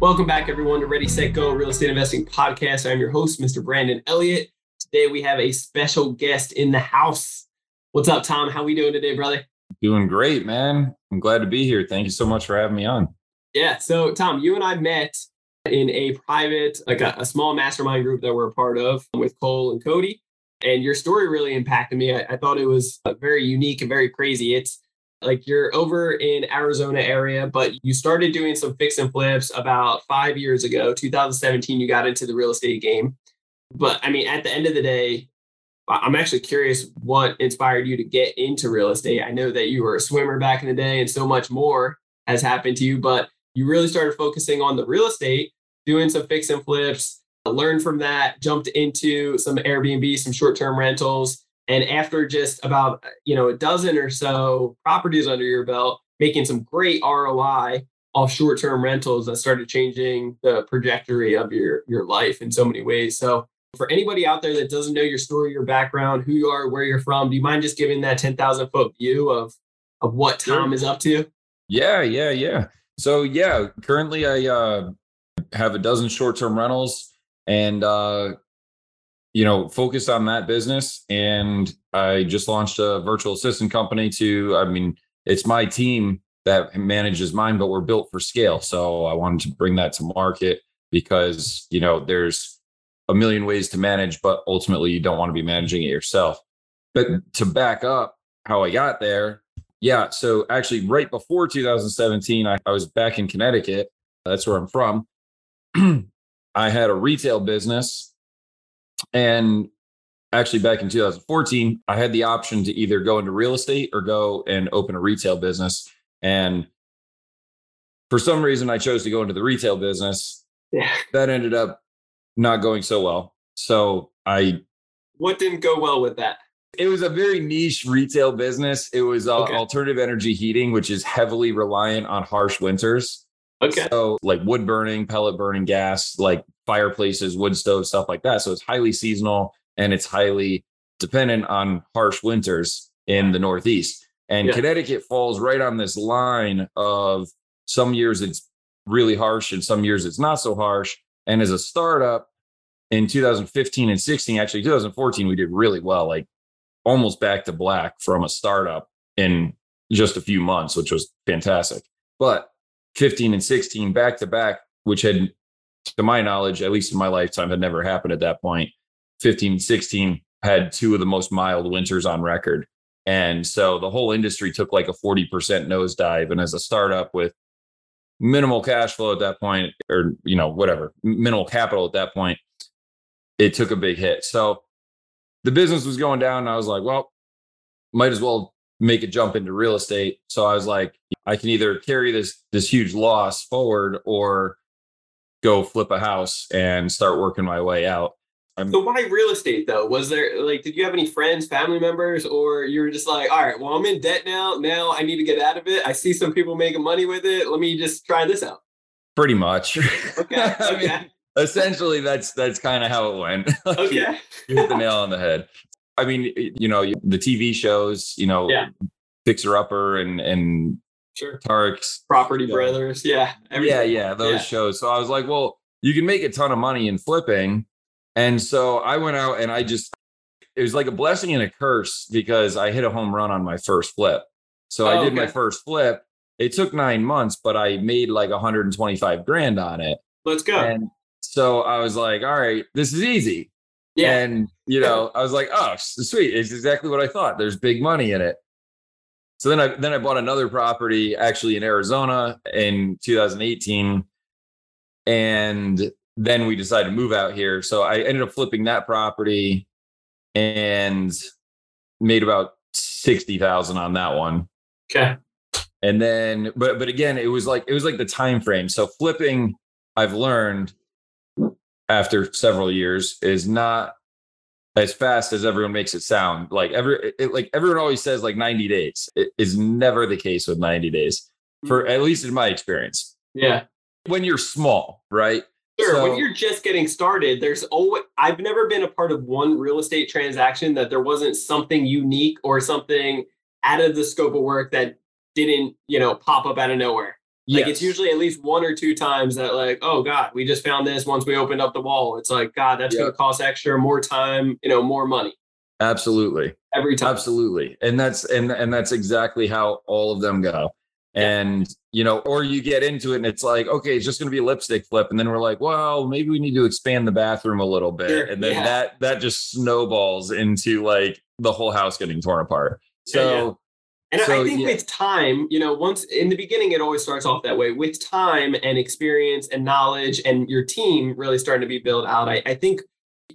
Welcome back, everyone, to Ready, Set, Go Real Estate Investing Podcast. I'm your host, Mr. Brandon Elliott. Today we have a special guest in the house. What's up, Tom? How we doing today, brother? Doing great, man. I'm glad to be here. Thank you so much for having me on. Yeah. So, Tom, you and I met in a private, like a, a small mastermind group that we're a part of with Cole and Cody. And your story really impacted me. I, I thought it was uh, very unique and very crazy. It's like you're over in Arizona area, but you started doing some fix and flips about five years ago, 2017. You got into the real estate game. But I mean, at the end of the day, I'm actually curious what inspired you to get into real estate. I know that you were a swimmer back in the day and so much more has happened to you, but you really started focusing on the real estate, doing some fix and flips, learned from that, jumped into some Airbnb, some short term rentals, and after just about you know a dozen or so properties under your belt, making some great ROI off short-term rentals that started changing the trajectory of your your life in so many ways. So for anybody out there that doesn't know your story, your background, who you are, where you're from, do you mind just giving that 10,000 foot view of of what Tom is up to? Yeah, yeah, yeah. So yeah, currently I uh, have a dozen short-term rentals and uh, you know, focused on that business. And I just launched a virtual assistant company to, I mean, it's my team that manages mine, but we're built for scale. So I wanted to bring that to market because, you know, there's a million ways to manage, but ultimately you don't want to be managing it yourself. But to back up how I got there, yeah. So actually, right before 2017, I, I was back in Connecticut. That's where I'm from. I had a retail business and actually, back in 2014, I had the option to either go into real estate or go and open a retail business. And for some reason, I chose to go into the retail business. Yeah. That ended up not going so well. So I. What didn't go well with that? It was a very niche retail business. It was uh, okay. alternative energy heating, which is heavily reliant on harsh winters. Okay. So like wood burning, pellet burning gas, like fireplaces, wood stoves, stuff like that. So it's highly seasonal and it's highly dependent on harsh winters in the Northeast. And yeah. Connecticut falls right on this line of some years it's really harsh and some years it's not so harsh. And as a startup in 2015 and 16, actually 2014, we did really well, like almost back to black from a startup in just a few months, which was fantastic. But 15 and 16 back to back, which had, to my knowledge, at least in my lifetime, had never happened at that point. 15 and 16 had two of the most mild winters on record. And so the whole industry took like a 40% nosedive. And as a startup with minimal cash flow at that point, or, you know, whatever, minimal capital at that point, it took a big hit. So the business was going down. And I was like, well, might as well make a jump into real estate. So I was like, I can either carry this this huge loss forward or go flip a house and start working my way out. I'm, so why real estate though? Was there like did you have any friends, family members, or you were just like, all right, well I'm in debt now. Now I need to get out of it. I see some people making money with it. Let me just try this out. Pretty much. Okay. Okay. essentially that's that's kind of how it went. okay. you hit the nail on the head. I mean, you know, the TV shows, you know, yeah. Fixer Upper and and sure. Tarks, Property Brothers, yeah, everything. yeah, yeah, those yeah. shows. So I was like, well, you can make a ton of money in flipping, and so I went out and I just it was like a blessing and a curse because I hit a home run on my first flip. So oh, I did okay. my first flip. It took nine months, but I made like 125 grand on it. Let's go. And so I was like, all right, this is easy. Yeah. And, you know, I was like, oh, sweet. It's exactly what I thought. There's big money in it. So then I then I bought another property actually in Arizona in 2018. And then we decided to move out here. So I ended up flipping that property and made about 60,000 on that one. Okay. And then but but again, it was like it was like the time frame. So flipping I've learned after several years is not as fast as everyone makes it sound. Like every it, like everyone always says like 90 days. It is never the case with 90 days. For mm-hmm. at least in my experience. Yeah. When you're small, right? Sure. So, when you're just getting started, there's always I've never been a part of one real estate transaction that there wasn't something unique or something out of the scope of work that didn't, you know, pop up out of nowhere. Like yes. it's usually at least one or two times that like, oh God, we just found this once we opened up the wall. It's like, God, that's yep. gonna cost extra, more time, you know, more money. Absolutely. Every time. Absolutely. And that's and and that's exactly how all of them go. And you know, or you get into it and it's like, okay, it's just gonna be a lipstick flip. And then we're like, well, maybe we need to expand the bathroom a little bit. Sure. And then yeah. that that just snowballs into like the whole house getting torn apart. So yeah, and so, I think yeah. with time, you know, once in the beginning, it always starts off that way. With time and experience and knowledge and your team really starting to be built out, I, I think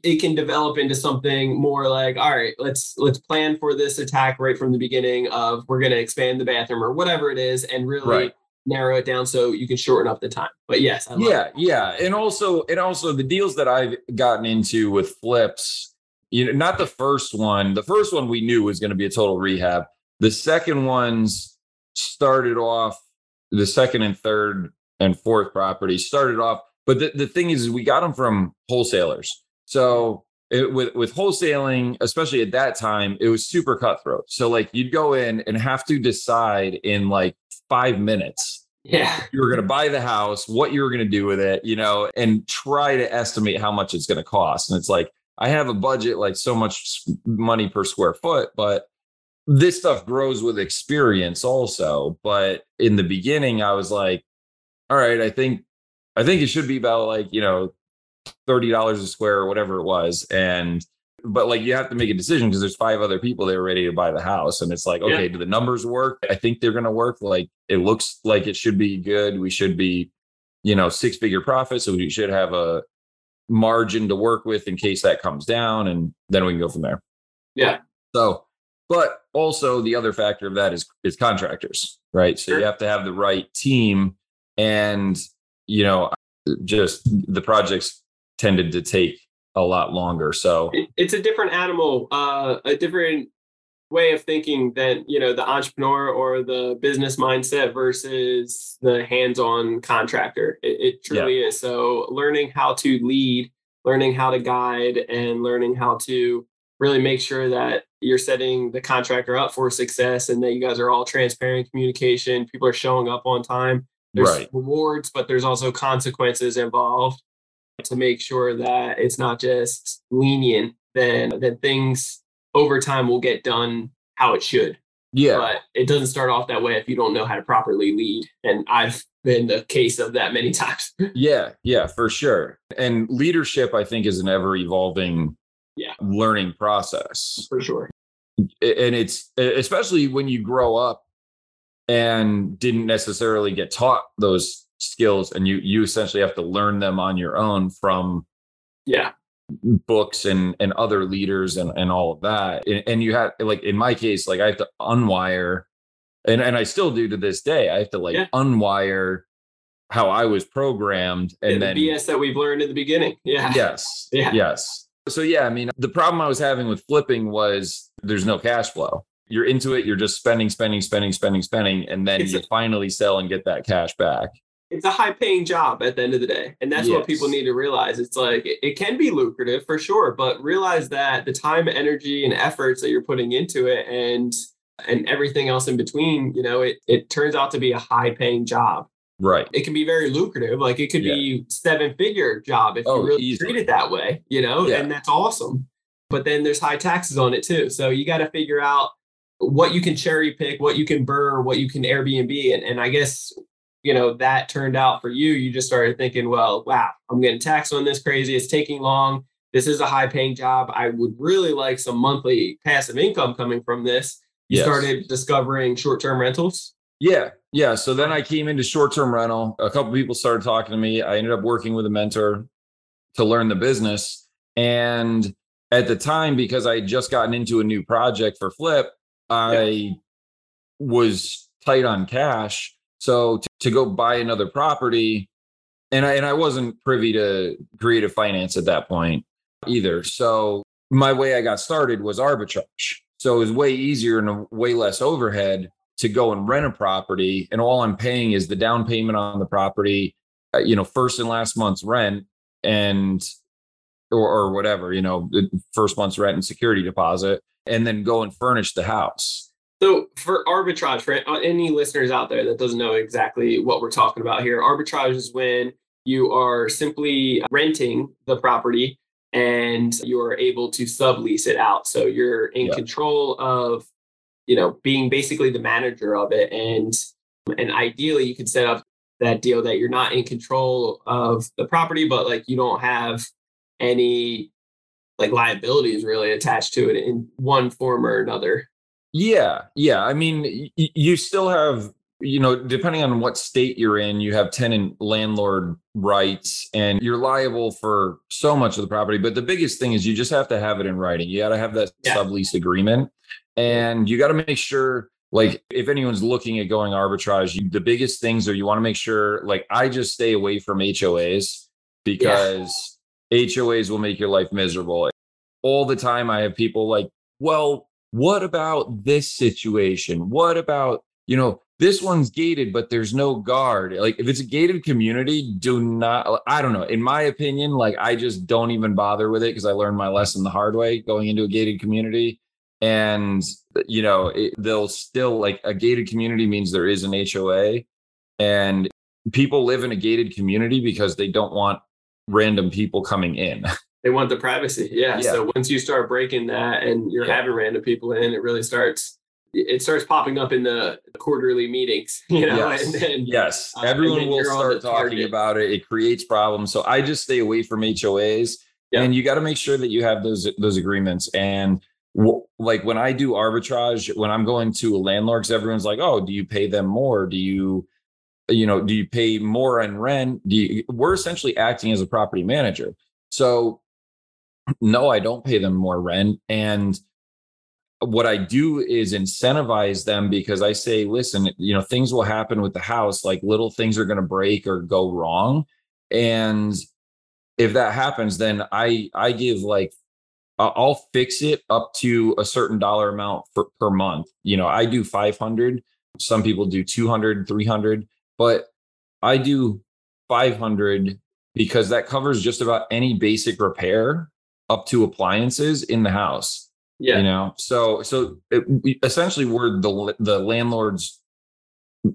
it can develop into something more like, all right, let's let's plan for this attack right from the beginning of we're going to expand the bathroom or whatever it is, and really right. narrow it down so you can shorten up the time. But yes, yeah, yeah, and also and also the deals that I've gotten into with flips, you know, not the first one. The first one we knew was going to be a total rehab the second ones started off, the second and third and fourth properties started off, but the, the thing is, we got them from wholesalers. So it, with with wholesaling, especially at that time, it was super cutthroat. So like you'd go in and have to decide in like five minutes. Yeah, you were going to buy the house, what you were going to do with it, you know, and try to estimate how much it's going to cost. And it's like I have a budget like so much money per square foot, but this stuff grows with experience also but in the beginning i was like all right i think i think it should be about like you know $30 a square or whatever it was and but like you have to make a decision because there's five other people that are ready to buy the house and it's like okay yeah. do the numbers work? I think they're going to work like it looks like it should be good we should be you know six figure profit so we should have a margin to work with in case that comes down and then we can go from there. Yeah. So but also the other factor of that is is contractors, right? So sure. you have to have the right team and you know just the projects tended to take a lot longer. So it's a different animal, uh, a different way of thinking than you know the entrepreneur or the business mindset versus the hands-on contractor. It, it truly yeah. is. So learning how to lead, learning how to guide, and learning how to really make sure that you're setting the contractor up for success and that you guys are all transparent communication people are showing up on time. There's right. rewards but there's also consequences involved to make sure that it's not just lenient then then things over time will get done how it should. Yeah. But it doesn't start off that way if you don't know how to properly lead and i've been the case of that many times. Yeah yeah for sure. And leadership i think is an ever evolving yeah. learning process. For sure. And it's especially when you grow up and didn't necessarily get taught those skills and you you essentially have to learn them on your own from yeah books and and other leaders and and all of that and, and you have like in my case like i have to unwire and and i still do to this day i have to like yeah. unwire how i was programmed and yeah, the then bs that we've learned in the beginning yeah yes yeah yes so, yeah, I mean, the problem I was having with flipping was there's no cash flow. You're into it, you're just spending, spending, spending, spending, spending, and then it's you a, finally sell and get that cash back. It's a high paying job at the end of the day. And that's yes. what people need to realize. It's like it, it can be lucrative for sure, but realize that the time, energy, and efforts that you're putting into it and and everything else in between, you know, it it turns out to be a high paying job. Right. It can be very lucrative. Like it could yeah. be seven figure job if oh, you really easily. treat it that way, you know, yeah. and that's awesome. But then there's high taxes on it too. So you got to figure out what you can cherry pick, what you can burr, what you can Airbnb. And, and I guess, you know, that turned out for you. You just started thinking, well, wow, I'm getting taxed on this crazy. It's taking long. This is a high paying job. I would really like some monthly passive income coming from this. You yes. started discovering short term rentals. Yeah. Yeah. So then I came into short term rental. A couple people started talking to me. I ended up working with a mentor to learn the business. And at the time, because I had just gotten into a new project for Flip, I yeah. was tight on cash. So to, to go buy another property, and I and I wasn't privy to creative finance at that point either. So my way I got started was arbitrage. So it was way easier and way less overhead to go and rent a property, and all I'm paying is the down payment on the property, uh, you know, first and last month's rent, and or, or whatever, you know, first month's rent and security deposit, and then go and furnish the house. So for arbitrage, for any listeners out there that doesn't know exactly what we're talking about here, arbitrage is when you are simply renting the property and you're able to sublease it out. So you're in yeah. control of, you know, being basically the manager of it. And and ideally you can set up that deal that you're not in control of the property, but like you don't have any like liabilities really attached to it in one form or another. Yeah, yeah. I mean, y- you still have, you know, depending on what state you're in, you have tenant landlord rights and you're liable for so much of the property. But the biggest thing is you just have to have it in writing. You got to have that yeah. sublease agreement and you got to make sure like if anyone's looking at going arbitrage you, the biggest things are you want to make sure like i just stay away from hoas because HOAs will make your life miserable. All the time, I have people like, well, what about this situation? What about, you know, this one's gated, but there's no guard. Like, if it's a gated community, do not, I don't know. In my opinion, like, I just don't even bother with it because I learned my lesson the hard way going into a gated community. And, you know, it, they'll still like a gated community means there is an HOA. And people live in a gated community because they don't want random people coming in. They want the privacy. Yeah. yeah. So once you start breaking that and you're yeah. having random people in, it really starts it starts popping up in the quarterly meetings, you know. Yes, and then, yes. Uh, everyone will start talking about it. It creates problems. So I just stay away from HOAs, yep. and you got to make sure that you have those those agreements. And like when I do arbitrage, when I'm going to a landlord, because everyone's like, "Oh, do you pay them more? Do you you know do you pay more on rent do you, we're essentially acting as a property manager so no i don't pay them more rent and what i do is incentivize them because i say listen you know things will happen with the house like little things are going to break or go wrong and if that happens then i i give like i'll fix it up to a certain dollar amount for, per month you know i do 500 some people do 200 300 but I do 500 because that covers just about any basic repair up to appliances in the house. Yeah. You know, so so it, essentially we're the the landlord's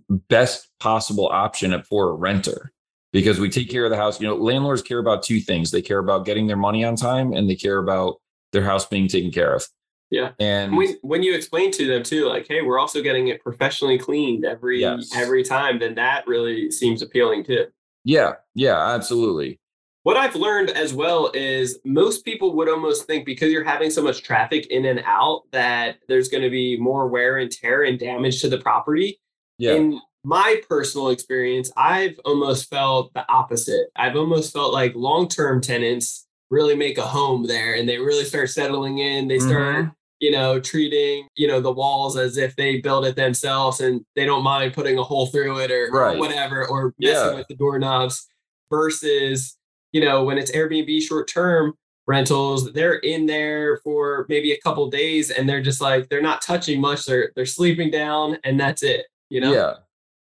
best possible option for a renter because we take care of the house. You know, landlords care about two things. They care about getting their money on time and they care about their house being taken care of. Yeah. And when, when you explain to them too, like, hey, we're also getting it professionally cleaned every yes. every time, then that really seems appealing too. Yeah. Yeah, absolutely. What I've learned as well is most people would almost think because you're having so much traffic in and out that there's going to be more wear and tear and damage to the property. Yeah. In my personal experience, I've almost felt the opposite. I've almost felt like long-term tenants really make a home there and they really start settling in. They start mm-hmm you know, treating, you know, the walls as if they built it themselves and they don't mind putting a hole through it or, right. whatever, or messing yeah. with the doorknobs versus, you know, when it's Airbnb short term rentals, they're in there for maybe a couple days and they're just like, they're not touching much. They're, they're sleeping down and that's it, you know? Yeah.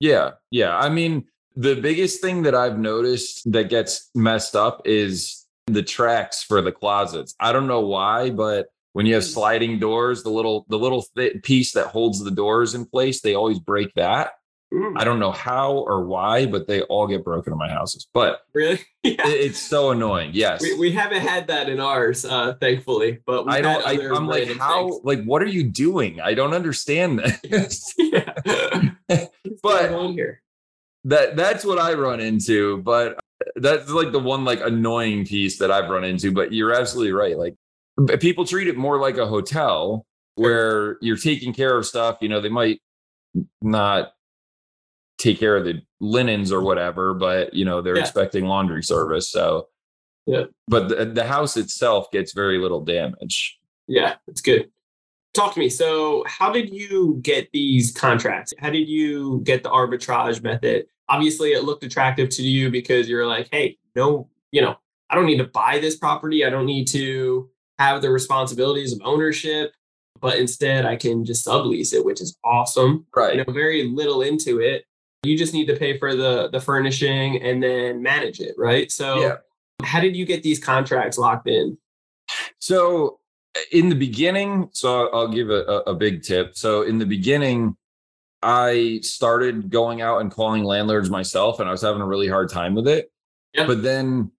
Yeah. Yeah. I mean, the biggest thing that I've noticed that gets messed up is the tracks for the closets. I don't know why, but when you have mm. sliding doors the little the little th- piece that holds the doors in place they always break that mm. i don't know how or why but they all get broken in my houses but really yeah. it's so annoying yes we, we haven't had that in ours uh thankfully but i don't I, i'm like how things. like what are you doing i don't understand this but that that's what i run into but that's like the one like annoying piece that I've run into. But you're absolutely right. Like people treat it more like a hotel where you're taking care of stuff. You know, they might not take care of the linens or whatever, but you know, they're yeah. expecting laundry service. So, yeah. But the, the house itself gets very little damage. Yeah, it's good. Talk to me. So, how did you get these contracts? How did you get the arbitrage method? Obviously it looked attractive to you because you're like, hey, no, you know, I don't need to buy this property. I don't need to have the responsibilities of ownership, but instead I can just sublease it, which is awesome. Right. You know, very little into it. You just need to pay for the the furnishing and then manage it, right? So Yeah. how did you get these contracts locked in? So in the beginning, so I'll give a, a, a big tip. So in the beginning, I started going out and calling landlords myself, and I was having a really hard time with it. Yeah. But then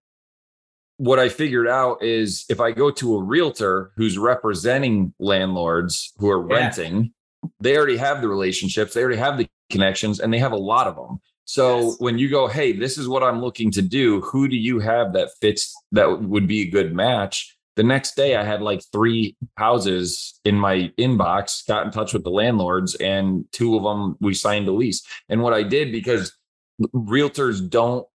what I figured out is if I go to a realtor who's representing landlords who are Yeah. renting, they already have the relationships, they already have the connections, and they have a lot of them. So Yes. when you go, hey, this is what I'm looking to do, who do you have that fits that would be a good match? The next day, I had like three houses in my inbox, got in touch with the landlords, and two of them we signed a lease. And what I did because realtors don't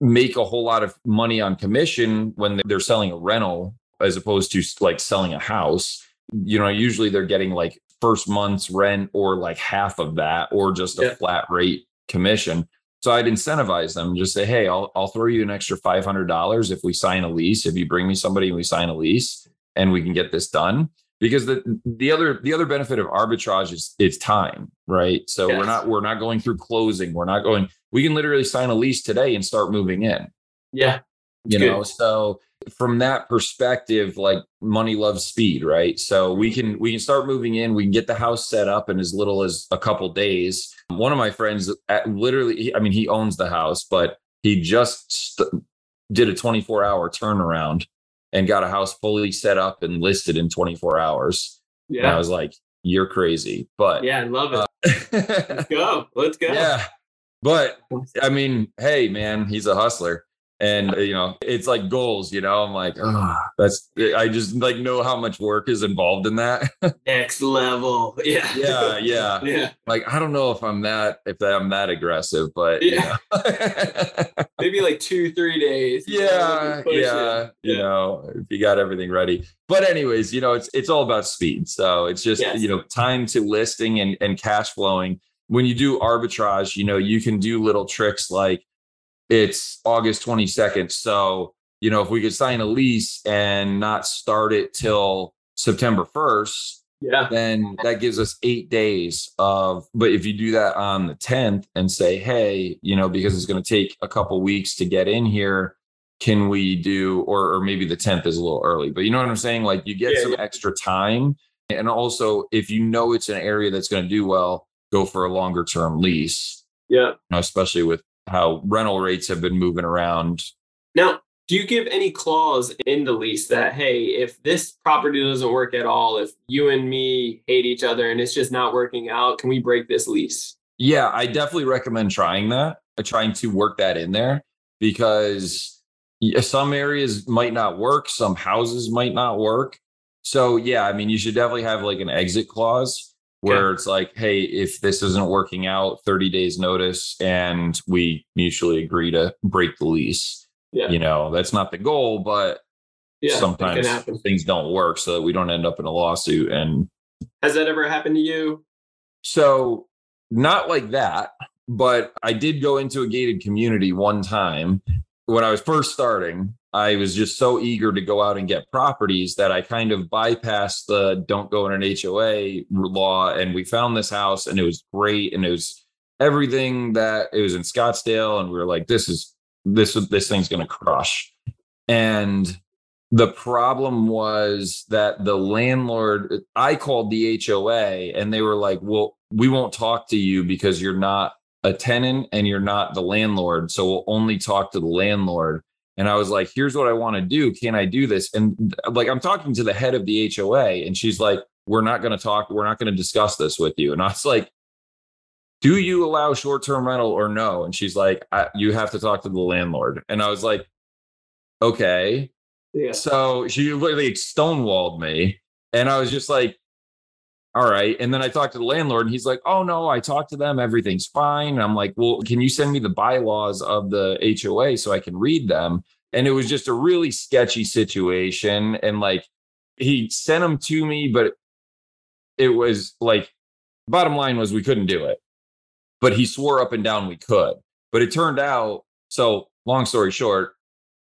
make a whole lot of money on commission when they're selling a rental as opposed to like selling a house. You know, usually they're getting like first month's rent or like half of that or just a Yeah. flat rate commission. So I'd incentivize them, just say, hey, I'll, I'll throw you an extra $500 if we sign a lease. If you bring me somebody and we sign a lease and we can get this done. Because the the other the other benefit of arbitrage is it's time, right? So we're not we're not going through closing. We're not going. We can literally sign a lease today and start moving in Yeah. you Good. know so from that perspective like money loves speed right so we can we can start moving in we can get the house set up in as little as a couple days one of my friends literally i mean he owns the house but he just st- did a 24 hour turnaround and got a house fully set up and listed in 24 hours and i was like you're crazy but Yeah. I love it. Uh, Let's go. Let's go. yeah. But I mean, hey, man, he's a hustler. And uh, you know, it's like goals, you know. I'm like, oh, that's I just like know how much work is involved in that. Next level. Yeah. yeah, yeah. Yeah. Like, I don't know if I'm that if I'm that aggressive, but Yeah. yeah. Maybe like two, three days. yeah, Push it. yeah. You Yeah. know, if you got everything ready. But anyways, you know, it's it's all about speed. So it's just, Yes. you know, time to listing and, and cash flowing. When you do arbitrage, you know, you can do little tricks like it's August 22nd. So, you know, if we could sign a lease and not start it till September 1st, Yeah. then that gives us eight days of but if you do that on the 10th and say hey you know because it's going to take a couple weeks to get in here can we do or or maybe the 10th is a little early but you know what i'm saying like you get Yeah, some yeah. extra time and also if you know it's an area that's going to do well go for a longer term lease Yeah. you know, especially with how rental rates have been moving around Now, do you give any clause in the lease that, hey, if this property doesn't work at all, if you and me hate each other and it's just not working out, can we break this lease? Yeah, I definitely recommend trying that, uh, trying to work that in there because some areas might not work, some houses might not work. So, yeah, I mean, you should definitely have like an exit clause where it's like, hey, if this isn't working out, 30 days notice and we mutually agree to break the lease. Yeah. You know, that's not the goal, but Yeah. sometimes things don't work so that we don't end up in a lawsuit and Has that ever happened to you? So, not like that, but I did go into a gated community one time when I was first starting. I was just so eager to go out and get properties that I kind of bypassed the don't go in an HOA law. And we found this house and it was great. And it was everything that it was in Scottsdale. And we were like, this is this, this thing's to crush. And the problem was that the landlord, I called the HOA and they were like, well, we won't talk to you because you're not a tenant and you're not the landlord. So we'll only talk to the landlord. And I was like, here's what I want to do. Can I do this? And like, I'm talking to the head of the HOA and she's like, we're not going to talk. We're not going to discuss this with you. And I was like, do you allow short term rental or no? And she's like, I, you have to talk to the landlord. And I was like, okay. Yeah. So she literally stonewalled me. And I was just like, all right. And then I talked to the landlord and he's like, oh no, I talked to them. Everything's fine. And I'm like, well, can you send me the bylaws of the HOA so I can read them? And it was just a really sketchy situation. And like he sent them to me, but it was like, bottom line was we couldn't do it. but he swore up and down we could. But it turned out, so long story short.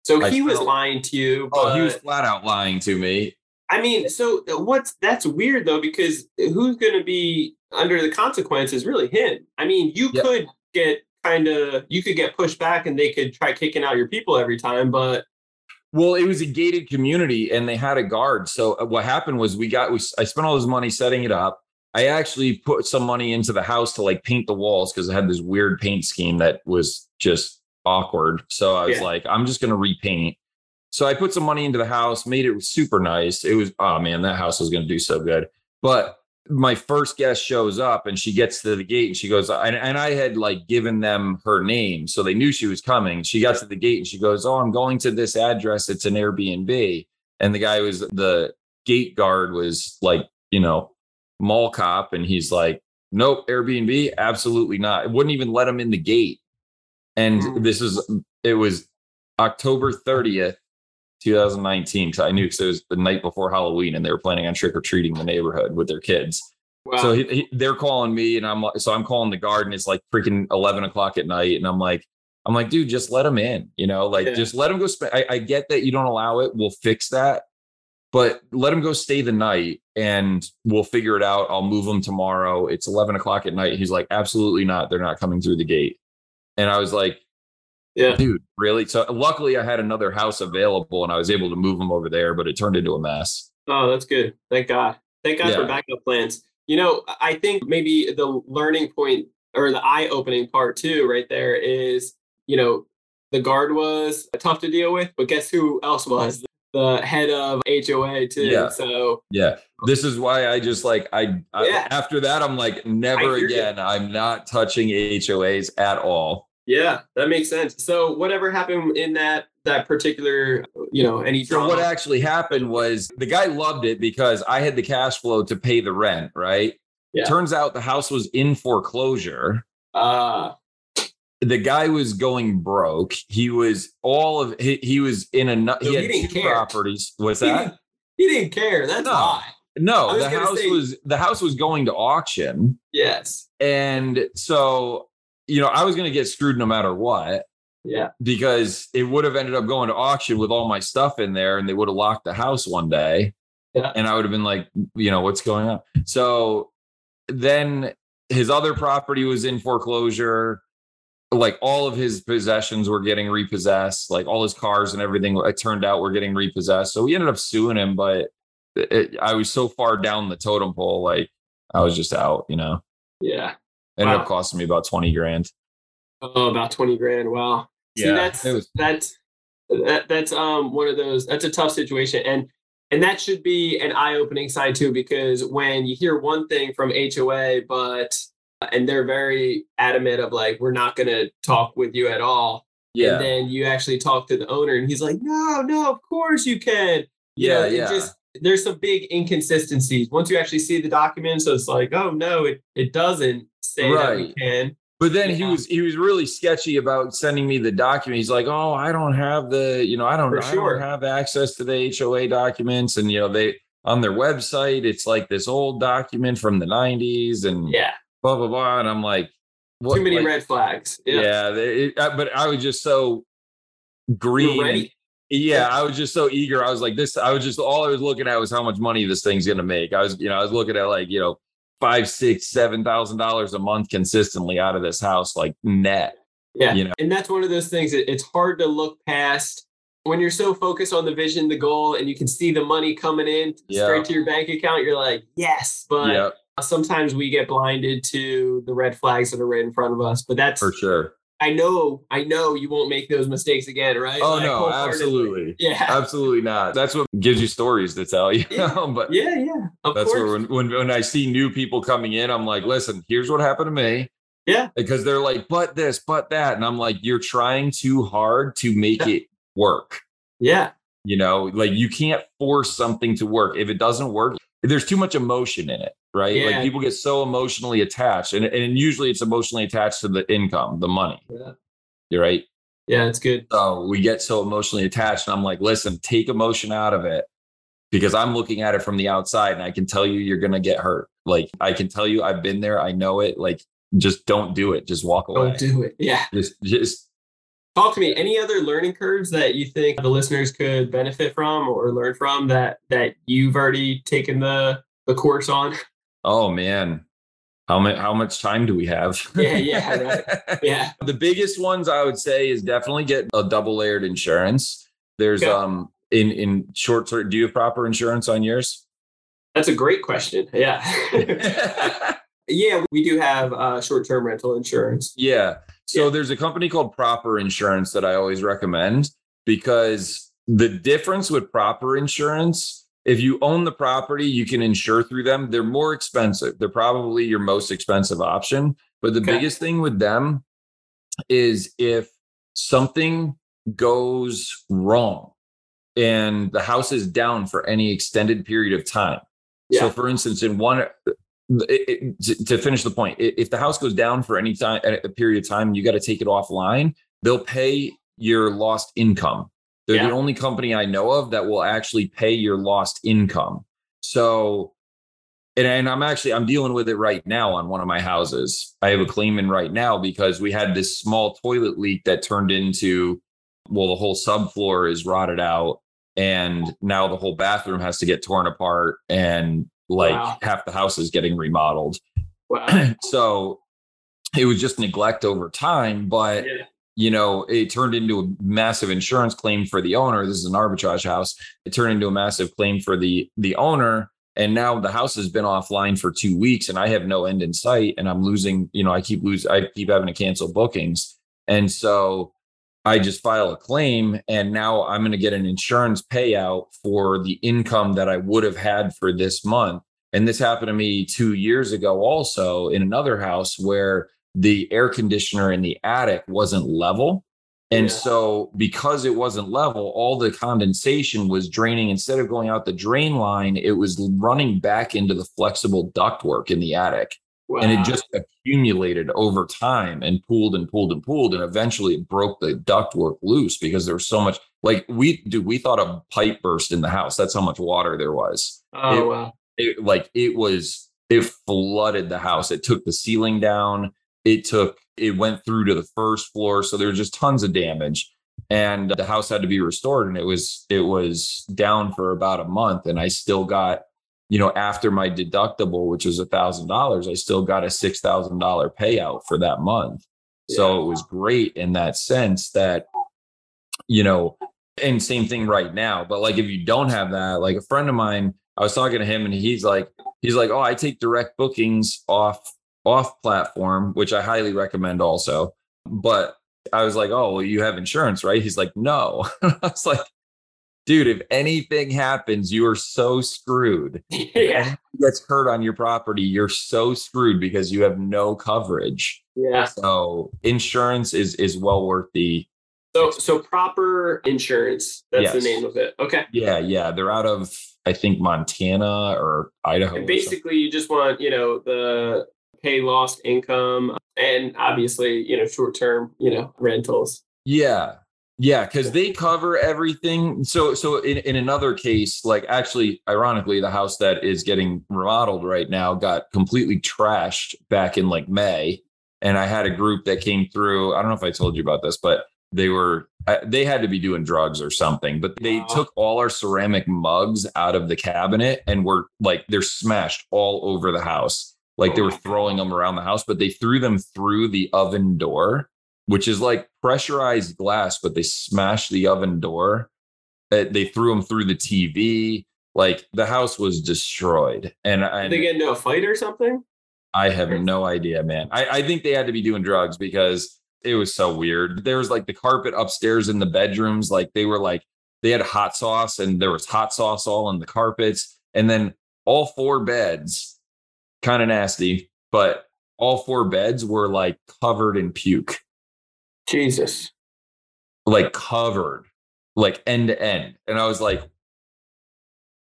So he was lying to you. Oh, he was flat out lying to me. I mean, so what's that's weird though, because who's going to be under the consequences? Really, him. I mean, you yep. could get kind of, you could get pushed back, and they could try kicking out your people every time, but well, it was a gated community and they had a guard. So uh, what happened was we got we I spent all this money setting it up. I actually put some money into the house to like paint the walls because it had this weird paint scheme that was just awkward. So I was yeah. like, I'm just gonna repaint. So I put some money into the house, made it super nice. It was oh man, that house was gonna do so good. But my first guest shows up and she gets to the gate and she goes and, and i had like given them her name so they knew she was coming she got to the gate and she goes oh i'm going to this address it's an airbnb and the guy was the gate guard was like you know mall cop and he's like nope airbnb absolutely not it wouldn't even let him in the gate and mm. this is it was october 30th 2019 because I knew because it was the night before Halloween and they were planning on trick or treating the neighborhood with their kids. Wow. So he, he, they're calling me and I'm like, so I'm calling the guard and it's like freaking 11 o'clock at night. And I'm like, I'm like, dude, just let him in, you know, like yeah. just let him go. Sp- I, I get that you don't allow it. We'll fix that, but let him go stay the night and we'll figure it out. I'll move him tomorrow. It's 11 o'clock at night. He's like, absolutely not. They're not coming through the gate. And I was like, yeah. Dude, really? So luckily I had another house available and I was able to move them over there, but it turned into a mess. Oh, that's good. Thank God. Thank God yeah. for backup plans. You know, I think maybe the learning point or the eye opening part too, right there is, you know, the guard was tough to deal with, but guess who else was? The head of HOA too. Yeah. So yeah, this is why I just like I, I yeah. after that I'm like never again. You. I'm not touching HOAs at all. Yeah, that makes sense. So whatever happened in that that particular, you know, any So what actually happened was the guy loved it because I had the cash flow to pay the rent, right? Yeah. Turns out the house was in foreclosure. Uh the guy was going broke. He was all of he, he was in a so he had he two care. properties. What's that? He didn't, he didn't care. That's no. why. No, the house say, was the house was going to auction. Yes. And so you know, I was going to get screwed no matter what. Yeah. Because it would have ended up going to auction with all my stuff in there and they would have locked the house one day. Yeah. And I would have been like, you know, what's going on? So then his other property was in foreclosure. Like all of his possessions were getting repossessed, like all his cars and everything, it turned out were getting repossessed. So we ended up suing him, but it, I was so far down the totem pole, like I was just out, you know? Yeah. Ended wow. up costing me about 20 grand. Oh, about 20 grand. Wow. See, yeah, that's was- that's that, that's um one of those that's a tough situation. And and that should be an eye-opening sign too, because when you hear one thing from HOA, but and they're very adamant of like, we're not gonna talk with you at all. Yeah. And then you actually talk to the owner and he's like, no, no, of course you can. You yeah, know, yeah. Just there's some big inconsistencies. Once you actually see the document, so it's like, oh no, it it doesn't say right. that we can. But then yeah. he was he was really sketchy about sending me the document. He's like, "Oh, I don't have the, you know, I don't, I don't have access to the HOA documents." And you know, they on their website, it's like this old document from the '90s, and yeah, blah blah blah. And I'm like, what, too many like, red flags. Yeah, yeah it, but I was just so green. Yeah, I was just so eager. I was like, this. I was just all I was looking at was how much money this thing's gonna make. I was, you know, I was looking at like, you know, five, six, seven thousand dollars a month consistently out of this house, like net. Yeah. You know? And that's one of those things that it's hard to look past when you're so focused on the vision, the goal, and you can see the money coming in yep. straight to your bank account, you're like, yes. But sometimes we get blinded to the red flags that are right in front of us. But that's for sure. I know, I know you won't make those mistakes again, right? Oh like, no, absolutely, yeah, absolutely not. That's what gives you stories to tell you. Yeah, but yeah, yeah. that's course. where when, when when I see new people coming in, I'm like, listen, here's what happened to me. Yeah, because they're like, but this, but that, and I'm like, you're trying too hard to make yeah. it work. Yeah, you know, like you can't force something to work. If it doesn't work, there's too much emotion in it right? Yeah. Like people get so emotionally attached, and, and usually it's emotionally attached to the income, the money. Yeah. You're right. Yeah, it's good. So we get so emotionally attached, and I'm like, listen, take emotion out of it because I'm looking at it from the outside, and I can tell you you're gonna get hurt. Like I can tell you, I've been there, I know it. Like just don't do it. Just walk away. Don't do it. Yeah. Just just talk to me. Any other learning curves that you think the listeners could benefit from or learn from that that you've already taken the the course on? Oh man. How much how much time do we have? Yeah, yeah, right. Yeah. the biggest ones I would say is definitely get a double layered insurance. There's okay. um in in short term, do you have proper insurance on yours? That's a great question. Yeah. yeah, we do have uh, short term rental insurance. Yeah. So yeah. there's a company called Proper Insurance that I always recommend because the difference with proper insurance, if you own the property, you can insure through them. They're more expensive. They're probably your most expensive option. But the okay. biggest thing with them is if something goes wrong, and the house is down for any extended period of time. Yeah. So, for instance, in one, it, it, to finish the point, if the house goes down for any time, at a period of time, you got to take it offline. They'll pay your lost income. They're yeah. the only company I know of that will actually pay your lost income. So, and, and I'm actually I'm dealing with it right now on one of my houses. I have a claim in right now because we had this small toilet leak that turned into well, the whole subfloor is rotted out and now the whole bathroom has to get torn apart and like wow. half the house is getting remodeled wow. so it was just neglect over time but yeah. you know it turned into a massive insurance claim for the owner this is an arbitrage house it turned into a massive claim for the the owner and now the house has been offline for two weeks and i have no end in sight and i'm losing you know i keep losing i keep having to cancel bookings and so I just file a claim and now I'm going to get an insurance payout for the income that I would have had for this month. And this happened to me two years ago, also in another house where the air conditioner in the attic wasn't level. And yeah. so, because it wasn't level, all the condensation was draining. Instead of going out the drain line, it was running back into the flexible ductwork in the attic. Wow. And it just accumulated over time and pooled and pooled and pooled. And eventually it broke the ductwork loose because there was so much like we do. We thought a pipe burst in the house. That's how much water there was. Oh, it, wow. It, like it was, it flooded the house. It took the ceiling down. It took, it went through to the first floor. So there was just tons of damage. And the house had to be restored. And it was, it was down for about a month. And I still got you know, after my deductible, which was a thousand dollars, I still got a six thousand dollar payout for that month. Yeah. So it was great in that sense that, you know, and same thing right now. But like if you don't have that, like a friend of mine, I was talking to him and he's like, he's like, Oh, I take direct bookings off off platform, which I highly recommend also. But I was like, Oh, well, you have insurance, right? He's like, No. I was like, dude, if anything happens, you are so screwed. yeah. gets hurt on your property, you're so screwed because you have no coverage. Yeah. So insurance is is well worth the so so proper insurance. That's yes. the name of it. Okay. Yeah, yeah. They're out of I think Montana or Idaho. And basically you just want, you know, the pay lost income and obviously, you know, short term, you know, rentals. Yeah. Yeah, because they cover everything. So, so in, in another case, like actually, ironically, the house that is getting remodeled right now got completely trashed back in like May, and I had a group that came through. I don't know if I told you about this, but they were they had to be doing drugs or something. But they wow. took all our ceramic mugs out of the cabinet and were like they're smashed all over the house. Like they were oh throwing them around the house, but they threw them through the oven door which is like pressurized glass, but they smashed the oven door. Uh, they threw them through the TV. Like the house was destroyed. And, and they get into a fight or something? I have no idea, man. I, I think they had to be doing drugs because it was so weird. There was like the carpet upstairs in the bedrooms. Like they were like, they had hot sauce and there was hot sauce all on the carpets. And then all four beds, kind of nasty, but all four beds were like covered in puke. Jesus. Like covered, like end to end. And I was like,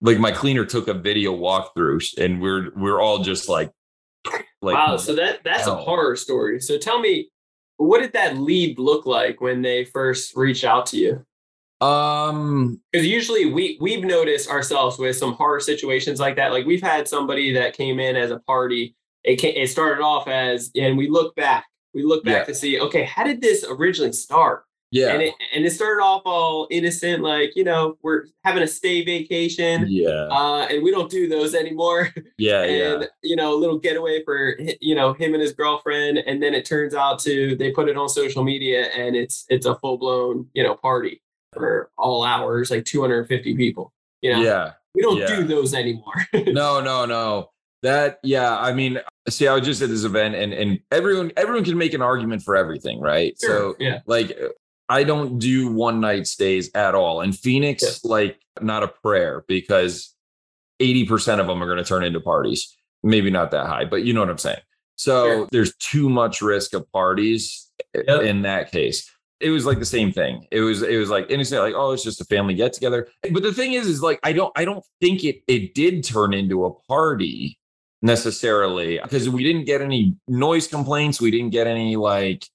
like my cleaner took a video walkthrough and we're we're all just like like wow so that that's hell. a horror story so tell me what did that lead look like when they first reached out to you um because usually we we've noticed ourselves with some horror situations like that like we've had somebody that came in as a party it came, it started off as, and we look back, we look back yeah. to see, okay, how did this originally start? Yeah. And it, and it started off all innocent, like, you know, we're having a stay vacation. Yeah. Uh, and we don't do those anymore. Yeah. and, yeah. you know, a little getaway for, you know, him and his girlfriend. And then it turns out to, they put it on social media and it's, it's a full blown, you know, party for all hours, like 250 people, you know? Yeah. We don't yeah. do those anymore. no, no, no. That, yeah. I mean, see, I was just at this event and, and everyone, everyone can make an argument for everything. Right. Sure. So yeah, like I don't do one night stays at all. And Phoenix, yeah. like not a prayer because 80% of them are going to turn into parties. Maybe not that high, but you know what I'm saying. So sure. there's too much risk of parties eh, yep. in that case. It was like the same thing. It was it was like innocent, like, oh, it's just a family get together. But the thing is, is like I don't I don't think it it did turn into a party necessarily because we didn't get any noise complaints. We didn't get any like,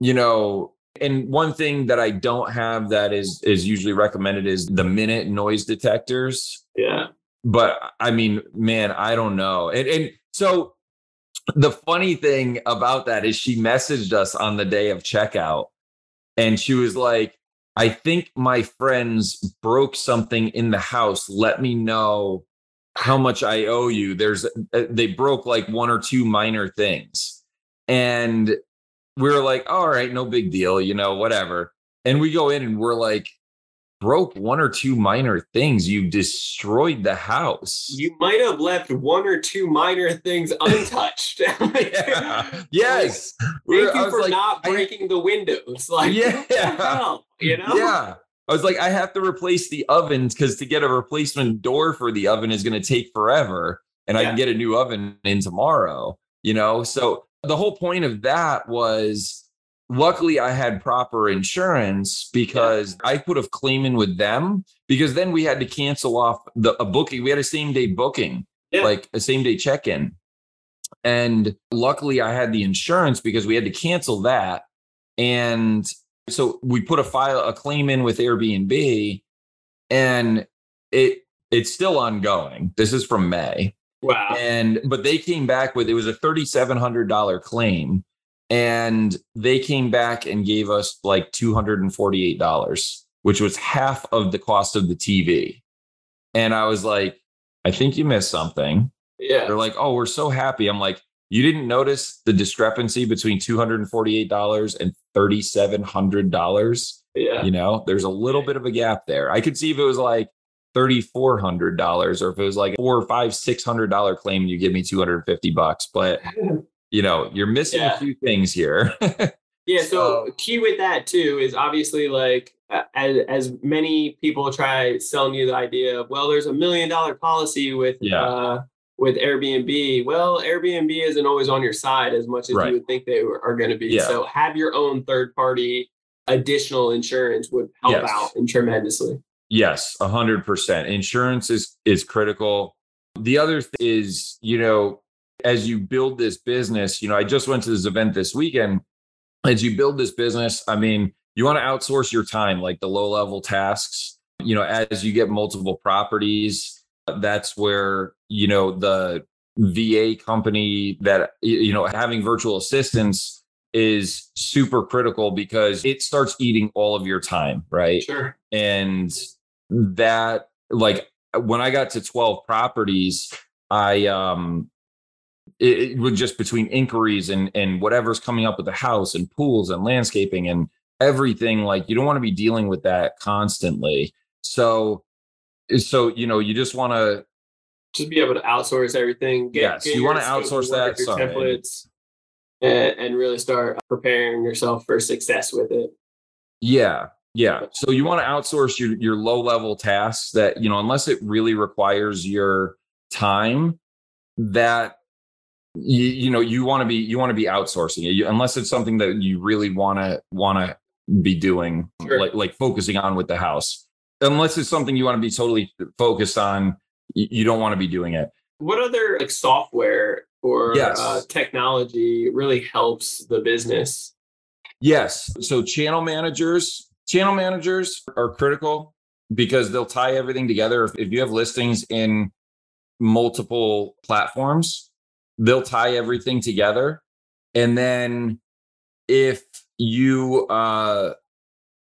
you know, and one thing that I don't have that is is usually recommended is the Minut noise detectors. Yeah. But I mean, man, I don't know. And, and so the funny thing about that is she messaged us on the day of checkout and she was like, I think my friends broke something in the house. Let me know how much I owe you. There's uh, they broke like one or two minor things. And we were like, all right, no big deal, you know, whatever. And we go in and we're like, broke one or two minor things. You destroyed the house. You might have left one or two minor things untouched. yeah. Yes. Thank you for like, not breaking I, the windows. Like, yeah. Hell, you know? Yeah. I was like, I have to replace the ovens because to get a replacement door for the oven is going to take forever. And yeah. I can get a new oven in tomorrow, you know? So the whole point of that was luckily I had proper insurance because yeah. I could have claimed in with them because then we had to cancel off the a booking. We had a same day booking, yeah. like a same day check in. And luckily I had the insurance because we had to cancel that. And so we put a file, a claim in with Airbnb and it it's still ongoing. This is from May. Wow. And but they came back with it was a $3,700 claim. And they came back and gave us like $248, which was half of the cost of the TV. And I was like, I think you missed something. Yeah. They're like, oh, we're so happy. I'm like, you didn't notice the discrepancy between $248 and $3,700. Yeah. You know, there's a little bit of a gap there. I could see if it was like $3,400 or if it was like four or five, $600 claim, you give me 250 bucks. But, you know, you're missing yeah. a few things here. yeah. So, key with that too is obviously like, as, as many people try selling you the idea of, well, there's a million dollar policy with, yeah. uh, with Airbnb, well, Airbnb isn't always on your side as much as right. you would think they are going to be. Yeah. So have your own third party additional insurance would help yes. out and tremendously. Yes, a hundred percent. Insurance is is critical. The other thing is, you know, as you build this business, you know, I just went to this event this weekend. As you build this business, I mean, you want to outsource your time, like the low level tasks. You know, as you get multiple properties, that's where you know the VA company that you know having virtual assistants is super critical because it starts eating all of your time, right? Sure. And that like when I got to 12 properties, I um it, it was just between inquiries and and whatever's coming up with the house and pools and landscaping and everything like you don't want to be dealing with that constantly. So so you know you just want to just be able to outsource everything. Get, yes, get you want to outsource that. Templates and, and really start preparing yourself for success with it. Yeah, yeah. So you want to outsource your your low level tasks that, you know, unless it really requires your time that you, you know, you want to be you want to be outsourcing it. You, unless it's something that you really want to want to be doing sure. like like focusing on with the house. Unless it's something you want to be totally focused on, you don't want to be doing it. What other like software or yes. uh, technology really helps the business? Yes. So channel managers, channel managers are critical because they'll tie everything together. If, if you have listings in multiple platforms, they'll tie everything together. And then if you uh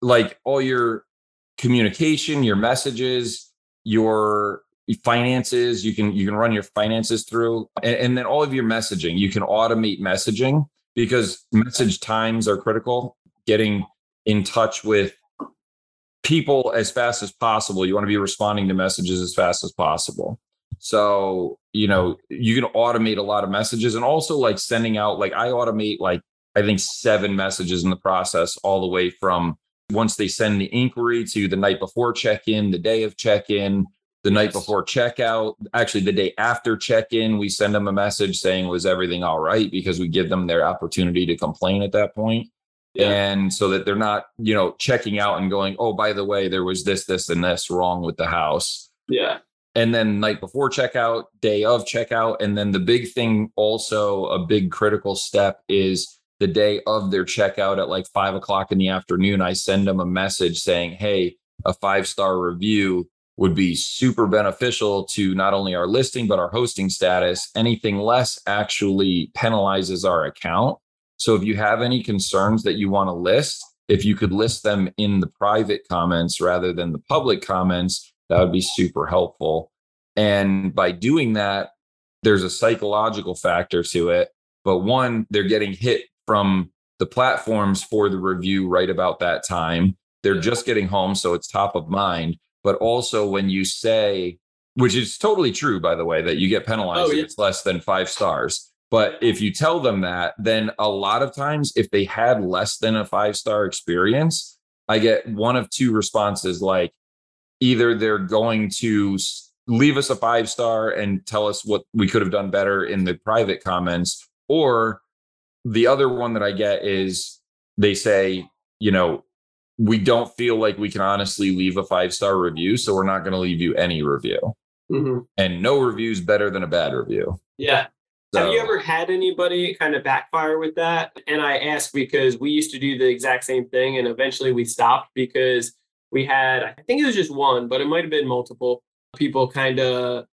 like all your communication, your messages, your finances, you can you can run your finances through and, and then all of your messaging, you can automate messaging because message times are critical. Getting in touch with people as fast as possible. You want to be responding to messages as fast as possible. So, you know, you can automate a lot of messages and also like sending out, like I automate like, I think seven messages in the process, all the way from once they send the inquiry to the night before check in, the day of check in, the night before checkout, actually the day after check in, we send them a message saying, was everything all right? Because we give them their opportunity to complain at that point. Yeah. And so that they're not, you know, checking out and going, oh, by the way, there was this, this, and this wrong with the house. Yeah and then night before checkout, day of checkout. And then the big thing, also a big critical step is the day of their checkout at like five o'clock in the afternoon. I send them a message saying, Hey, a five star review would be super beneficial to not only our listing, but our hosting status. Anything less actually penalizes our account. So if you have any concerns that you want to list, if you could list them in the private comments rather than the public comments, that would be super helpful. And by doing that, there's a psychological factor to it. But one, they're getting hit from the platforms for the review right about that time. They're just getting home, so it's top of mind. But also, when you say, which is totally true, by the way, that you get penalized oh, yeah. if it's less than five stars. But if you tell them that, then a lot of times, if they had less than a five star experience, I get one of two responses like, either they're going to leave us a five star and tell us what we could have done better in the private comments or the other one that i get is they say you know we don't feel like we can honestly leave a five star review so we're not going to leave you any review mm-hmm. and no review is better than a bad review yeah so, Have you ever had anybody kind of backfire with that? And I ask because we used to do the exact same thing and eventually we stopped because we had, I think it was just one, but it might have been multiple people kind of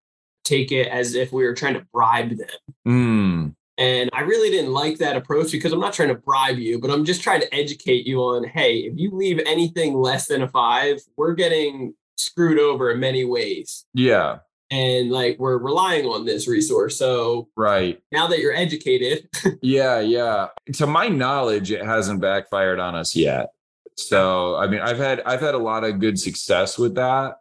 take it as if we were trying to bribe them. Mm. And I really didn't like that approach because I'm not trying to bribe you, but I'm just trying to educate you on hey, if you leave anything less than a five, we're getting screwed over in many ways. Yeah. And like we're relying on this resource. So, right. Now that you're educated. yeah. Yeah. To my knowledge, it hasn't backfired on us yet. So I mean, I've had I've had a lot of good success with that.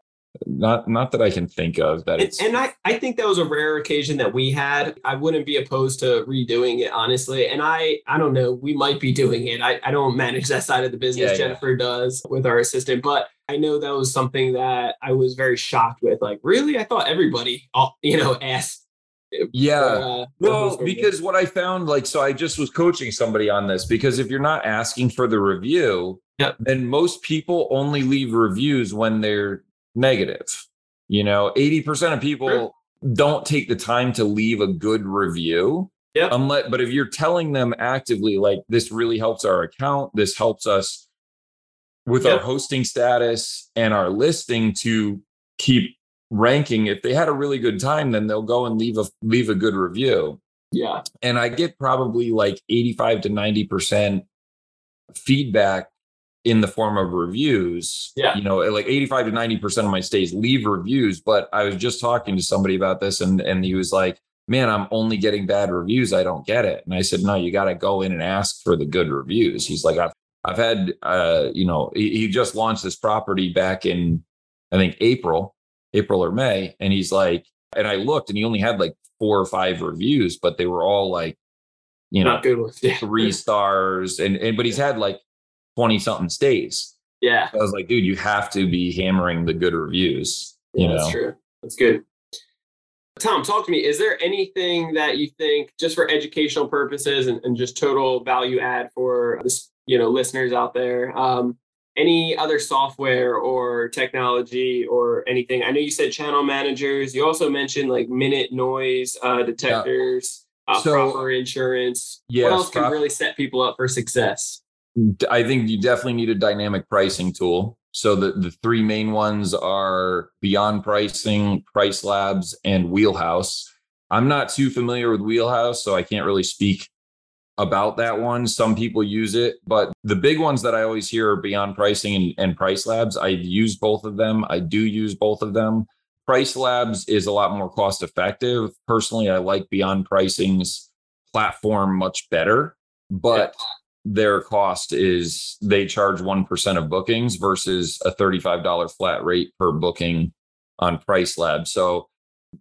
Not not that I can think of that. And, and I I think that was a rare occasion that we had. I wouldn't be opposed to redoing it honestly. And I I don't know. We might be doing it. I I don't manage that side of the business. Yeah, Jennifer yeah. does with our assistant, but. I know that was something that I was very shocked with. Like, really? I thought everybody, all, you know, asked yeah. Uh, well, because what I found, like, so I just was coaching somebody on this because if you're not asking for the review, Yep. And most people only leave reviews when they're negative. You know, 80% of people don't take the time to leave a good review. Yeah. Unless, but if you're telling them actively, like this really helps our account, this helps us with yep. our hosting status and our listing to keep ranking. If they had a really good time, then they'll go and leave a leave a good review. Yeah. And I get probably like 85 to 90% feedback in the form of reviews. Yeah. You know, like 85 to 90% of my stays leave reviews. But I was just talking to somebody about this and, and he was like, man, I'm only getting bad reviews. I don't get it. And I said, no, you got to go in and ask for the good reviews. He's like, I've, I've had, uh, you know, he, he just launched this property back in, I think April, April or May. And he's like, and I looked and he only had like four or five reviews, but they were all like, you know, three stars. And, and, but he's had like 20 something stays. Yeah. I was like, dude, you have to be hammering the good reviews. You yeah, know? That's true. That's good. Tom, talk to me. Is there anything that you think just for educational purposes and, and just total value add for this, you know, listeners out there? Um, any other software or technology or anything? I know you said channel managers. You also mentioned like Minut noise uh, detectors, yeah. uh, proper insurance. Yes, what else can really set people up for success? I think you definitely need a dynamic pricing tool. So the, the three main ones are Beyond Pricing, Price Labs, and Wheelhouse. I'm not too familiar with Wheelhouse, so I can't really speak about that one. Some people use it, but the big ones that I always hear are Beyond Pricing and, and Price Labs. I use both of them. I do use both of them. Price Labs is a lot more cost effective. Personally, I like Beyond Pricing's platform much better, but their cost is they charge 1% of bookings versus a $35 flat rate per booking on Price Lab. So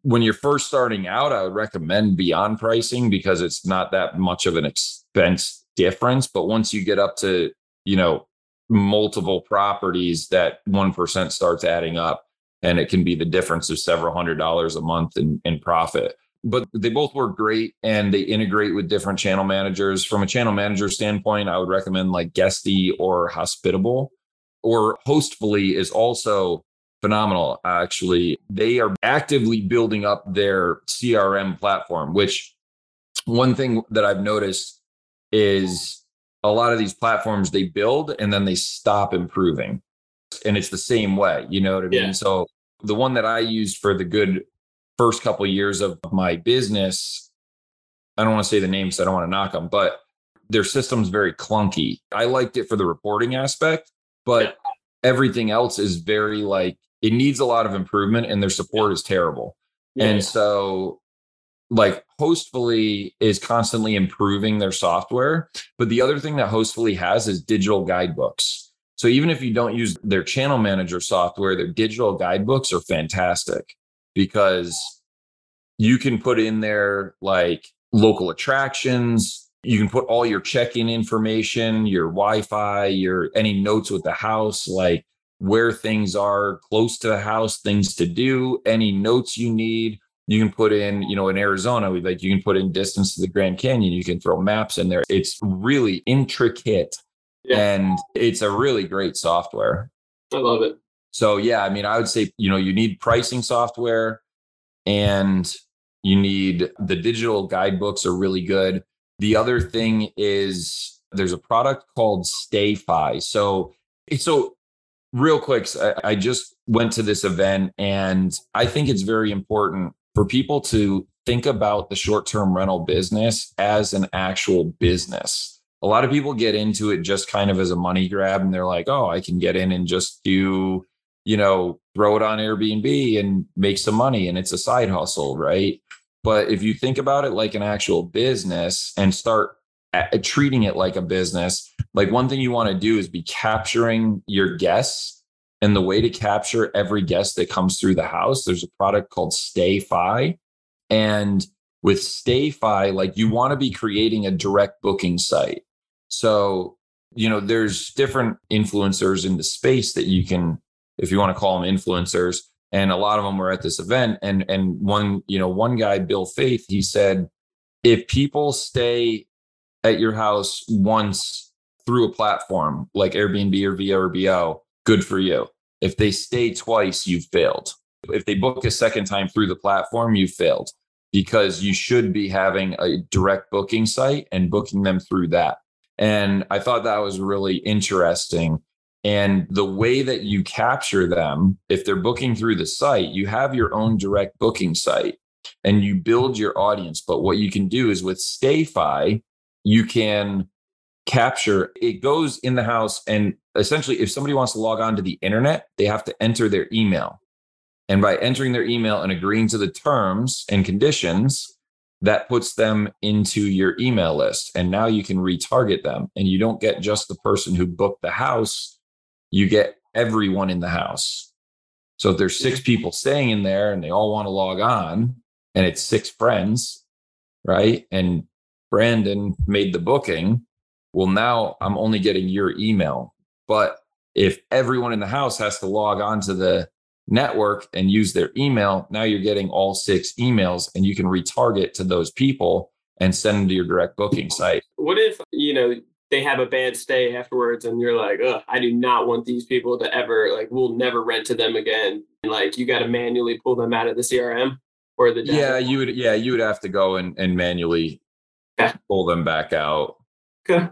when you're first starting out, I would recommend beyond pricing because it's not that much of an expense difference. But once you get up to, you know, multiple properties, that 1% starts adding up and it can be the difference of several hundred dollars a month in, in profit. But they both work great and they integrate with different channel managers. From a channel manager standpoint, I would recommend like Guesty or Hospitable or Hostfully is also phenomenal, actually. They are actively building up their CRM platform, which one thing that I've noticed is a lot of these platforms they build and then they stop improving. And it's the same way, you know what I mean? Yeah. So the one that I used for the good first couple of years of my business, I don't want to say the names, because I don't want to knock them, but their system's very clunky. I liked it for the reporting aspect, but yeah. everything else is very like it needs a lot of improvement and their support is terrible. Yeah. And so like Hostfully is constantly improving their software. But the other thing that Hostfully has is digital guidebooks. So even if you don't use their channel manager software, their digital guidebooks are fantastic because you can put in there like local attractions. You can put all your check-in information, your Wi-Fi, your any notes with the house, like where things are close to the house, things to do, any notes you need. You can put in, you know, in Arizona, we like you can put in distance to the Grand Canyon. You can throw maps in there. It's really intricate yeah. and it's a really great software. I love it. So yeah, I mean, I would say, you know, you need pricing software and you need the digital guidebooks are really good. The other thing is there's a product called StayFi. So so real quick, I, I just went to this event and I think it's very important for people to think about the short term rental business as an actual business. A lot of people get into it just kind of as a money grab and they're like, oh, I can get in and just do, you know, throw it on Airbnb and make some money and it's a side hustle, right? But if you think about it like an actual business and start uh, treating it like a business, like one thing you want to do is be capturing your guests. And the way to capture every guest that comes through the house, there's a product called StayFi. And with StayFi, like you want to be creating a direct booking site. So, you know, there's different influencers in the space that you can, if you want to call them influencers, and a lot of them were at this event. And and one, you know, one guy, Bill Faeth, he said, if people stay at your house once through a platform like Airbnb or VRBO, good for you. If they stay twice, you've failed. If they book a second time through the platform, you've failed because you should be having a direct booking site and booking them through that. And I thought that was really interesting. And the way that you capture them, if they're booking through the site, you have your own direct booking site and you build your audience. But what you can do is with StayFi, you can capture it goes in the house and essentially if somebody wants to log on to the internet they have to enter their email and by entering their email and agreeing to the terms and conditions that puts them into your email list and now you can retarget them and you don't get just the person who booked the house you get everyone in the house so if there's six people staying in there and they all want to log on and it's six friends right and Brandon made the booking. Well, now I'm only getting your email. But if everyone in the house has to log on to the network and use their email, now you're getting all six emails and you can retarget to those people and send them to your direct booking site. What if, you know, they have a bad stay afterwards and you're like, Ugh, I do not want these people to ever, like, we'll never rent to them again. And like, you got to manually pull them out of the CRM or the. Data? Yeah, you would, yeah, you would have to go and, and manually okay. pull them back out. Okay.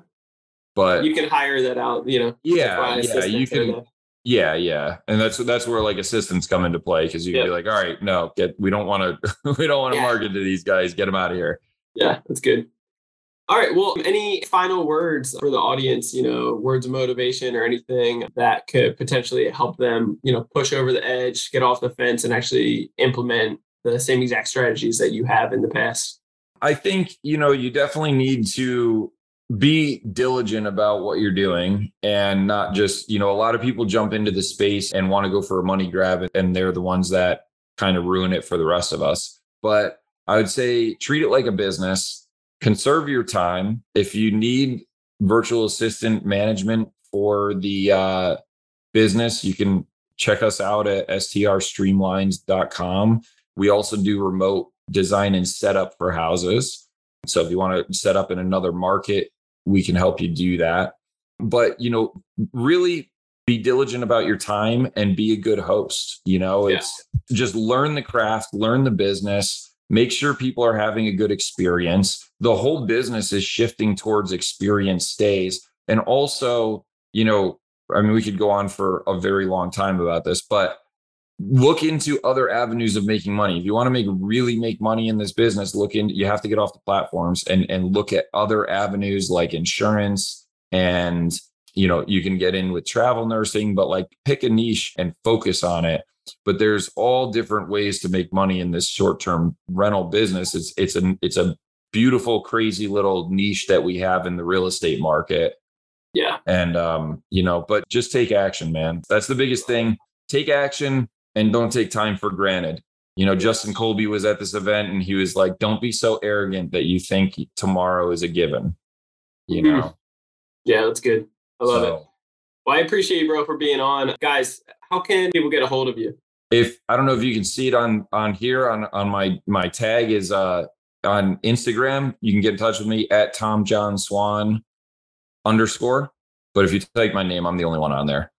But you can hire that out, you know. Yeah, yeah, you can Yeah, yeah, and that's that's where like assistants come into play because you can be like, all right, no, get we don't want to we don't want to yeah. market to these guys, get them out of here. Yeah, that's good. All right. Well, any final words for the audience, you know, words of motivation or anything that could potentially help them, you know, push over the edge, get off the fence, and actually implement the same exact strategies that you have in the past? I think, you know, you definitely need to be diligent about what you're doing and not just, you know, a lot of people jump into the space and want to go for a money grab and they're the ones that kind of ruin it for the rest of us. But I would say treat it like a business, conserve your time. If you need virtual assistant management for the uh, business, you can check us out at strstreamlines.com. We also do remote design and setup for houses. So if you want to set up in another market, we can help you do that. But, you know, really be diligent about your time and be a good host. You know, yeah. it's just learn the craft, learn the business, make sure people are having a good experience. The whole business is shifting towards experience stays. And also, you know, I mean, we could go on for a very long time about this, but look into other avenues of making money. If you want to make really make money in this business, look in you have to get off the platforms and and look at other avenues like insurance and you know, you can get in with travel nursing, but like pick a niche and focus on it. But there's all different ways to make money in this short-term rental business. It's it's a it's a beautiful crazy little niche that we have in the real estate market. Yeah. And um, you know, but just take action, man. That's the biggest thing. Take action, and don't take time for granted. You know, Justin Colby was at this event and he was like, don't be so arrogant that you think tomorrow is a given. You mm-hmm. know? Yeah, that's good. I love so, it. Well, I appreciate you, bro, for being on. Guys, how can people get a hold of you? If I don't know if you can see it on on here on on my my tag is uh on Instagram. You can get in touch with me at Tom John Swan underscore. But if you take my name, I'm the only one on there.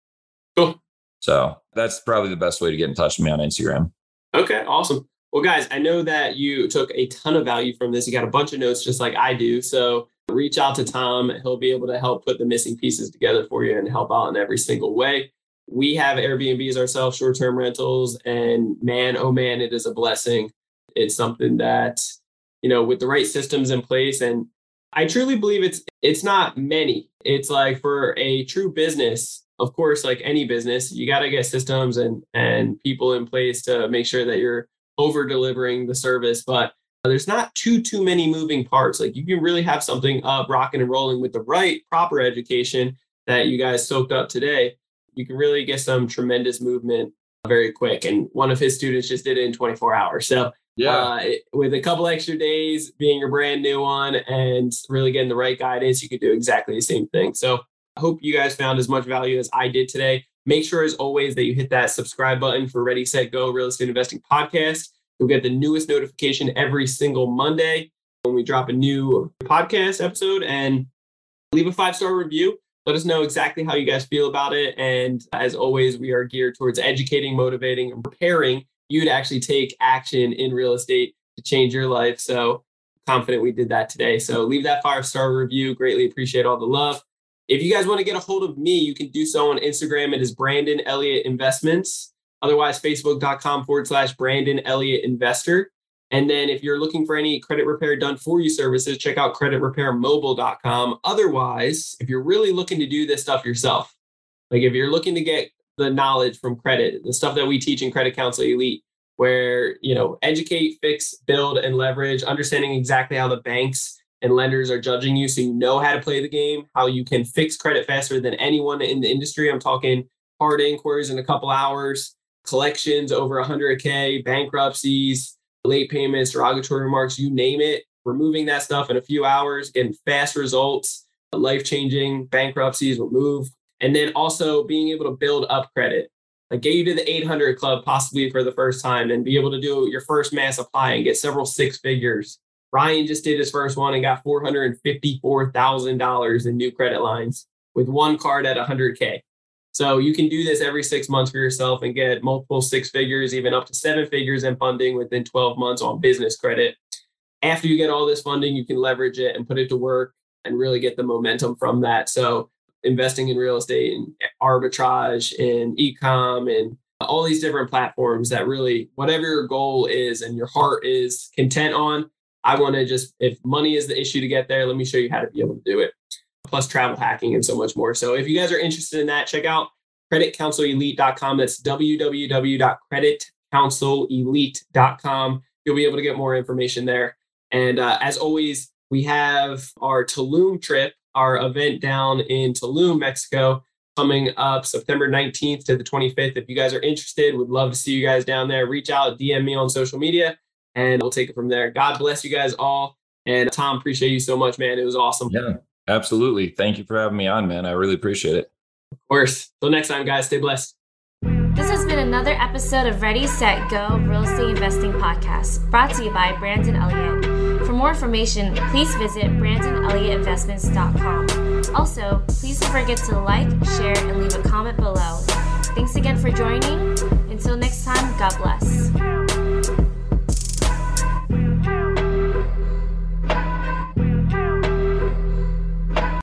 Cool. So that's probably the best way to get in touch with me on Instagram. Okay, awesome. Well, guys, I know that you took a ton of value from this. You got a bunch of notes just like I do. So reach out to Tom. He'll be able to help put the missing pieces together for you and help out in every single way. We have Airbnbs ourselves, short term rentals. And man, oh man, it is a blessing. It's something that, you know, with the right systems in place and I truly believe it's it's not many. It's like for a true business, of course, like any business, you got to get systems and and people in place to make sure that you're over delivering the service. But there's not too too many moving parts. Like you can really have something up, rocking and rolling with the right proper education that you guys soaked up today. You can really get some tremendous movement very quick. And one of his students just did it in 24 hours. So yeah, uh, with a couple extra days being your brand new one and really getting the right guidance, you could do exactly the same thing. So I hope you guys found as much value as I did today. Make sure, as always, that you hit that subscribe button for Ready, Set, Go Real Estate Investing Podcast. You'll get the newest notification every single Monday when we drop a new podcast episode and leave a five star review. Let us know exactly how you guys feel about it. And as always, we are geared towards educating, motivating, and preparing you to actually take action in real estate to change your life. So confident we did that today. So leave that five star review. Greatly appreciate all the love. If you guys want to get a hold of me, you can do so on Instagram. It is Brandon Elliott Investments. Otherwise, facebook.com forward slash Brandon Elliott Investor. And then if you're looking for any credit repair done for you services, check out creditrepairmobile.com. Otherwise, if you're really looking to do this stuff yourself, like if you're looking to get the knowledge from credit, the stuff that we teach in Credit Counsel Elite, where you know educate, fix, build, and leverage, understanding exactly how the banks and lenders are judging you so you know how to play the game, how you can fix credit faster than anyone in the industry. I'm talking hard inquiries in a couple hours, collections over 100K, bankruptcies, late payments, derogatory remarks, you name it. Removing that stuff in a few hours, getting fast results, life changing bankruptcies removed. And then also being able to build up credit. Like get you to the 800 club possibly for the first time and be able to do your first mass apply and get several six figures Ryan just did his first one and got $454,000 in new credit lines with one card at 100K. So you can do this every six months for yourself and get multiple six figures, even up to seven figures in funding within 12 months on business credit. After you get all this funding, you can leverage it and put it to work and really get the momentum from that. So investing in real estate and arbitrage and e-com and all these different platforms that really whatever your goal is and your heart is content on i want to just if money is the issue to get there let me show you how to be able to do it plus travel hacking and so much more so if you guys are interested in that check out creditcounselelite.com that's www.creditcounselelite.com you'll be able to get more information there and uh, as always we have our tulum trip our event down in tulum mexico coming up September 19th to the 25th. If you guys are interested, would love to see you guys down there. Reach out, DM me on social media, and we'll take it from there. God bless you guys all. And Tom, appreciate you so much, man. It was awesome. Yeah, absolutely. Thank you for having me on, man. I really appreciate it. Of course. Till next time, guys, stay blessed. This has been another episode of Ready, Set, Go Real Estate Investing Podcast, brought to you by Brandon Elliott. For more information, please visit BrandonElliottInvestments.com. Also, please don't forget to like, share, and leave a comment below. Thanks again for joining. Until next time, God bless.